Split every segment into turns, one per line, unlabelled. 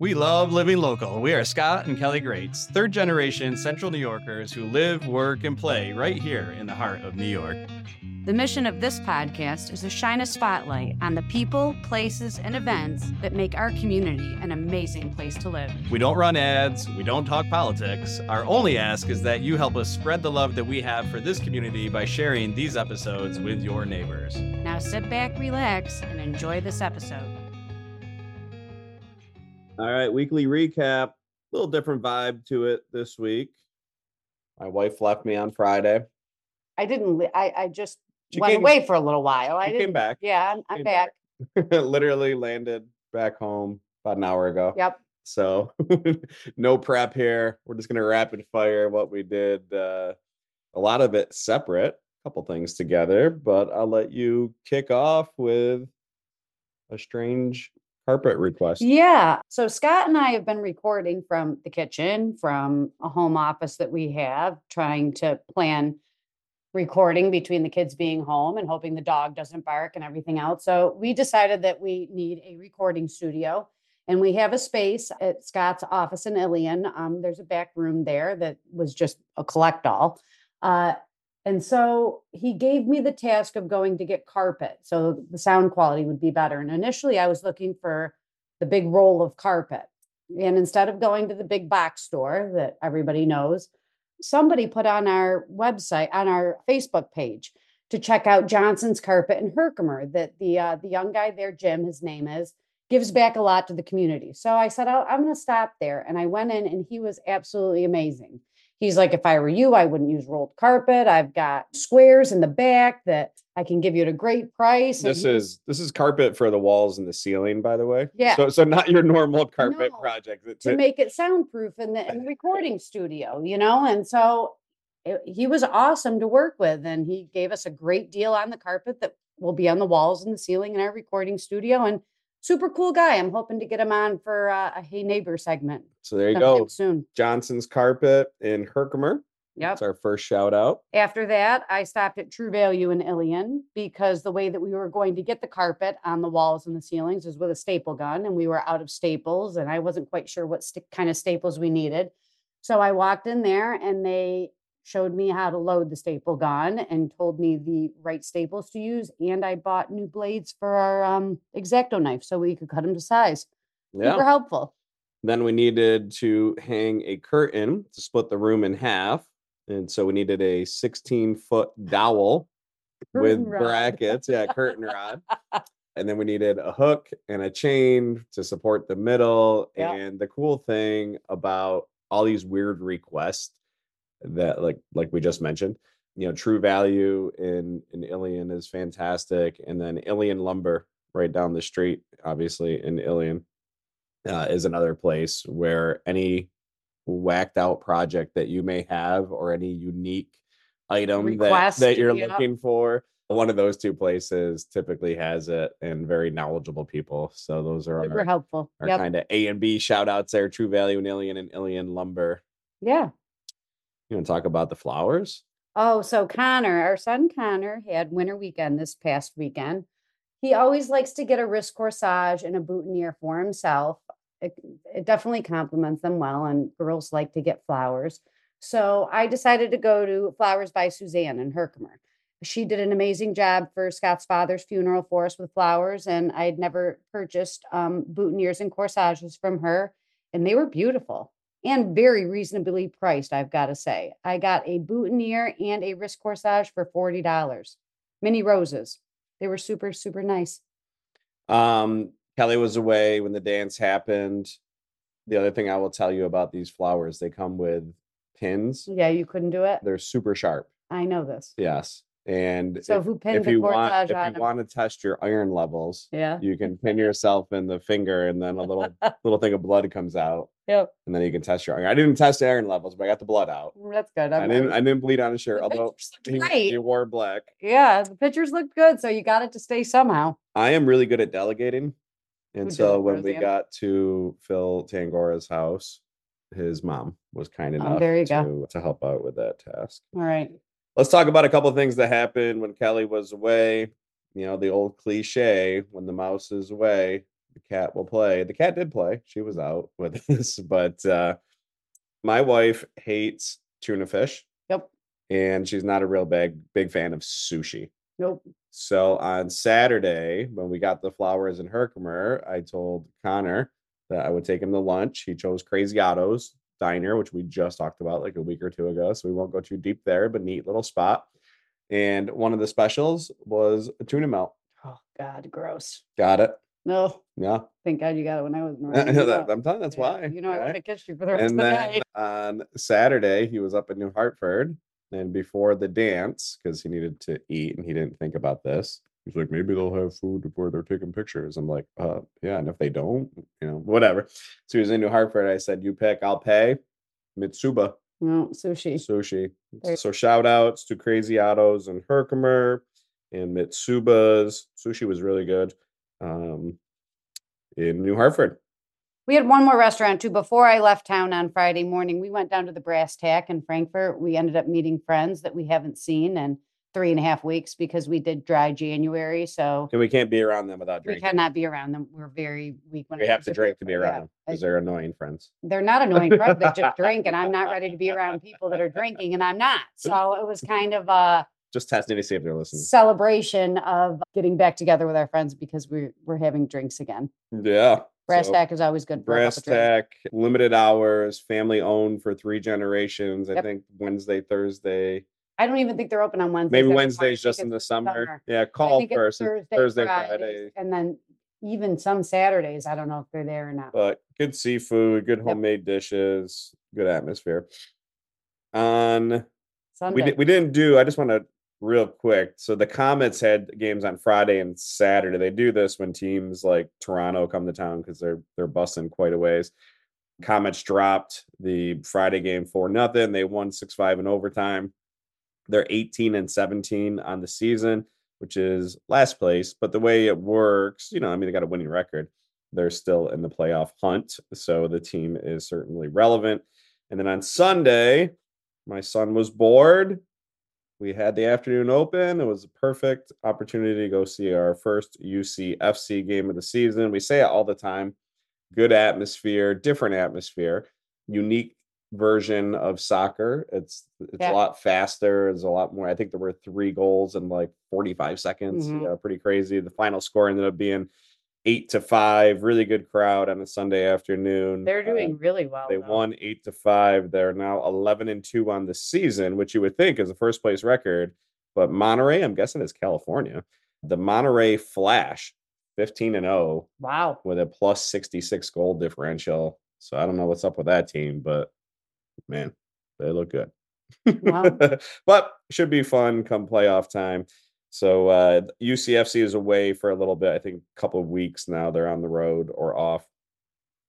We love living local. We are Scott and Kelly Grates, third generation Central New Yorkers who live, work, and play right here in the heart of New York.
The mission of this podcast is to shine a spotlight on the people, places, and events that make our community an amazing place to live.
We don't run ads, we don't talk politics. Our only ask is that you help us spread the love that we have for this community by sharing these episodes with your neighbors.
Now sit back, relax, and enjoy this episode.
All right, weekly recap. A little different vibe to it this week. My wife left me on Friday.
I didn't. li- I I just
She
went
came-
away for a little while. I
she
didn't.
came back.
Yeah, I'm, I'm
Came
back.
Literally landed back home about an hour ago.
Yep.
So no prep here. We're just gonna rapid fire what we did. Uh, a lot of it separate, a couple things together, but I'll let you kick off with a strange carpet request.
Yeah. So Scott and I have been recording from the kitchen, from a home office that we have, trying to plan recording between the kids being home and hoping the dog doesn't bark and everything else. So we decided that we need a recording studio. And we have a space at Scott's office in Ilion. Um, there's a back room there that was just a collect all. Uh, and so he gave me the task of going to get carpet so the sound quality would be better. And initially, I was looking for the big roll of carpet. And instead of going to the big box store that everybody knows, somebody put on our website, on our Facebook page, to check out Johnson's Carpet in Herkimer. That the uh, the young guy there, Jim, his name is, gives back a lot to the community. So I said, oh, I'm going to stop there, and I went in, and he was absolutely amazing. He's like, if I were you, I wouldn't use rolled carpet. I've got squares in the back that I can give you at a great price. and
This is this is carpet for the walls and the ceiling, by the way.
Yeah.
So so not your normal carpet
No,
project. It's
to
a-
make it soundproof in the, in the recording studio, you know? And so it, he was awesome to work with. And he gave us a great deal on the carpet that will be on the walls and the ceiling in our recording studio. And super cool guy. I'm hoping to get him on for uh, a Hey Neighbor segment.
so there you go.
Soon.
Johnson's carpet in Herkimer.
Yep.
That's our first shout out.
After that, I stopped at True Value in Ilion because the way that we were going to get the carpet on the walls and the ceilings is with a staple gun, and we were out of staples, and I wasn't quite sure what st- kind of staples we needed. So I walked in there, and they showed me how to load the staple gun and told me the right staples to use. And I bought new blades for our um, exacto knife so we could cut them to size.
Yeah.
Super helpful.
Then we needed to hang a curtain to split the room in half. And so we needed a 16 foot dowel with
rod.
brackets. Yeah, curtain rod. And then we needed a hook and a chain to support the middle.
Yeah.
And the cool thing about all these weird requests that like like we just mentioned, you know, True Value in in Ilion is fantastic. And then Ilion Lumber right down the street, obviously in Ilion, uh, is another place where any whacked out project that you may have or any unique item that,
Request,
that you're looking for one of those two places typically has it and very knowledgeable people so those are
Super
our,
helpful.
our
Yep.
kind of a and b shout outs there true value and Ilion and Ilion lumber
Yeah.
You want to talk about the flowers
Oh, so Connor, our son Connor, had winter weekend this past weekend. He always likes to get a wrist corsage and a boutonniere for himself. It, it definitely complements them well, and girls like to get flowers. So I decided to go to Flowers by Suzanne in Herkimer. She did an amazing job for Scott's father's funeral for us with flowers, and I'd never purchased um, boutonnieres and corsages from her, and they were beautiful and very reasonably priced, I've got to say. I got a boutonniere and a wrist corsage for $40. Mini roses. They were super, super nice.
um kelly was away when the dance happened the other thing i will tell you about these flowers they come with pins
Yeah, you couldn't do it.
they're super sharp
I know this.
yes and
So
if,
who pinned
if
the
you want if
on
you
'em?
want to test your iron levels
Yeah.
you can pin yourself in the finger and then a little little thing of blood comes out
Yep.
and then you can test your iron. I didn't test iron levels, but I got the blood out.
Mm, that's good.
I
I'm
didn't I didn't bleed on his shirt,
The
although
pictures
he,
great.
he wore black.
Yeah, the pictures looked good. So you got it to stay somehow.
I am really good at delegating. And
did
so
it,
when we
Roseanne?
got to Phil Tangora's house, his mom was kind
Oh,
enough
there you
to,
go.
to help out with that task.
All right.
Let's talk about a couple of things that happened when Kelly was away. You know, the old cliche when the mouse is away, the cat will play. The cat did play. She was out with us, but uh, my wife hates tuna fish.
Yep.
And she's not a real big big fan of sushi.
Nope.
So on Saturday, when we got the flowers in Herkimer, I told Connor that I would take him to lunch. He chose Crazy Otto's Diner, which we just talked about like a week or two ago. So we won't go too deep there, but neat little spot. And one of the specials was a tuna melt.
Oh God, gross.
Got it.
No,
Yeah.
thank God you got it when I was.
I know that. I'm telling you, that's
yeah,
why.
You know I
okay?
want to kiss you for the rest of
and
the
then
night.
on Saturday, he was up in New Hartford. And before the dance, because he needed to eat and he didn't think about this, he's like, maybe they'll have food before they're taking pictures. I'm like, uh, yeah. And if they don't, you know, whatever. So he was in New Hartford. I said, you pick, I'll pay. Mitsuba
No sushi.
sushi.
There-
So shout outs to Crazy Ottos and Herkimer and Mitsuba's. Sushi was really good. Um, in New Hartford.
We had one more restaurant too. Before I left town on Friday morning, we went down to the Brass Tack in Frankfort. We ended up meeting friends that we haven't seen in three and a half weeks because we did dry January. So
And we can't be around them without drinking.
we cannot be around them. We're very weak when
We have to drink to be around
Yeah.
them because they're annoying friends.
They're not annoying friends. They just drink, and I'm not ready to be around people that are drinking, and I'm not. So it was kind of a
Just testing to see if they're listening.
celebration of getting back together with our friends because we're we're having drinks again.
Yeah.
Brass
so
Tack is always good.
Brass. Tack, limited hours, family owned for three generations. I think Wednesday, Thursday,
I don't even think they're open on Wednesday.
maybe. Wednesdays just in the summer. Yeah, call first.
Thursday,
Thursday, Friday.
and then even some Saturdays. I don't know if they're there or not.
but good seafood, good homemade dishes, good atmosphere. On
Sunday.
we we didn't do. I just want to real quick. So the Comets had games on Friday and Saturday. They do this when teams like Toronto come to town because they're they're busting quite a ways. Comets dropped the Friday game for nothing. They won six five in overtime. They're 18 and 17 on the season, which is last place. But the way it works, you know, I mean, they got a winning record. They're still in the playoff hunt. So the team is certainly relevant. And then on Sunday, my son was bored. We had the afternoon open. It was a perfect opportunity to go see our first UCFC game of the season. We say it all the time good atmosphere, different atmosphere, unique version of soccer. It's it's
Yeah.
a lot faster. It's a lot more. I think there were three goals in like 45 seconds.
Mhm.
Yeah, pretty crazy. The final score ended up being eight to five. Really good crowd on a Sunday afternoon.
They're
Uh,
doing really well.
they
though.
won eight to five. They're now 11 and two on the season, which you would think is a first place record. But Monterey, I'm guessing it's California. The Monterrey Flash, 15 and 0
Wow.
with a plus 66 goal differential. So I don't know what's up with that team, but man, they look good.
Wow.
but should be fun come playoff time. So uh UCFC is away for a little bit. I think a couple of weeks now. They're on the road or off.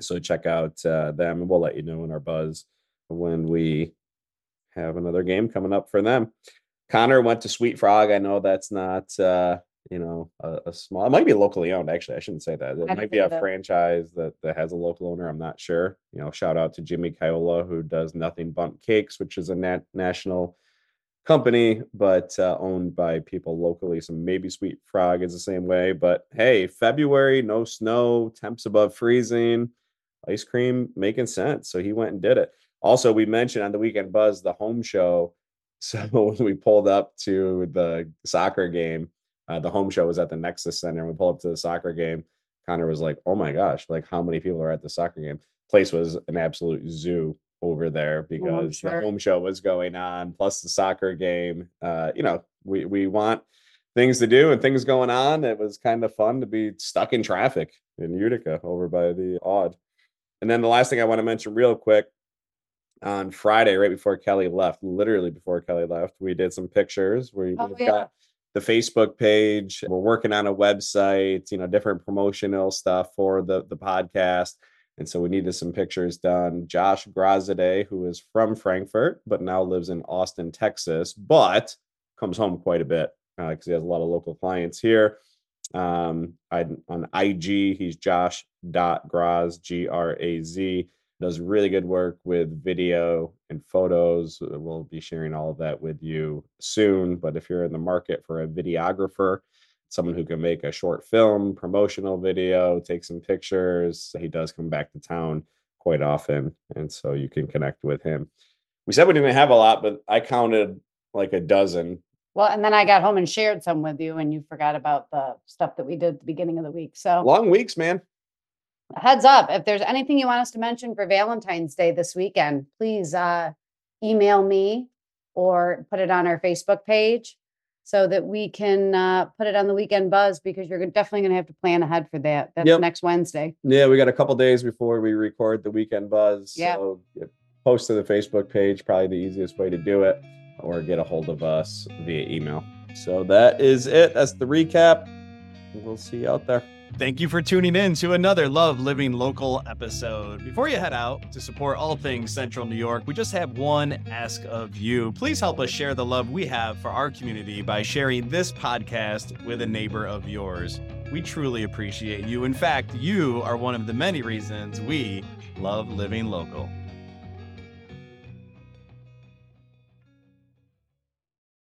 So check out uh, them, and we'll let you know in our buzz when we have another game coming up for them. Connor went to Sweet Frog. I know that's not uh, you know a, a small. It might be locally owned. Actually, I shouldn't say that. It
didn't
might be a
that.
franchise that that has a local owner. I'm not sure. You know, shout out to Jimmy Kiola who does Nothing Bundt Cakes, which is a nat- national company, but uh, owned by people locally. So maybe Sweet Frog is the same way. But hey, February, no snow, temps above freezing, ice cream making sense. So he went and did it. Also, we mentioned on the weekend buzz the home show. So when we pulled up to the soccer game, uh, the home show was at the Nexus Center. We pulled up to the soccer game. Connor was like, "Oh my gosh! Like how many people are at the soccer game?" Place was an absolute zoo over there because
sure.
the home show was going on, plus the soccer game. Uh, you know, we we want things to do and things going on. It was kind of fun to be stuck in traffic in Utica over by the Aud. And then the last thing I want to mention real quick on Friday, right before Kelly left, literally before Kelly left, we did some pictures. We,
Oh, yeah.
got the Facebook page. We're working on a website, you know, different promotional stuff for the the podcast. And so we needed some pictures done. Josh Grazade, who is from Frankfort, but now lives in Austin, Texas, but comes home quite a bit because he has a lot of local clients here. Um, I, on IG, he's Josh.graz, G R A Z does really good work with video and photos. Uh, We'll be sharing all of that with you soon. But if you're in the market for a videographer, someone who can make a short film, promotional video, take some pictures. He does come back to town quite often. And so you can connect with him. We said we didn't have a lot, but I counted like a dozen.
Well, and then I got home and shared some with you, and you forgot about the stuff that we did at the beginning of the week. So
long weeks, man.
Heads up, if there's anything you want us to mention for Valentine's Day this weekend, please uh, email me or put it on our Facebook page so that we can uh, put it on the weekend buzz because you're definitely going to have to plan ahead for that. That's yep. next Wednesday.
Yeah, we got a couple days before we record the weekend buzz.
Yeah.
So post to the Facebook page, probably the easiest way to do it, or get a hold of us via email. So that is it. That's the recap. We'll see you out there.
Thank you for tuning in to another Love Living Local episode. Before you head out to support all things Central New York, we just have one ask of you. Please help us share the love we have for our community by sharing this podcast with a neighbor of yours. We truly appreciate you. In fact, you are one of the many reasons we love living local.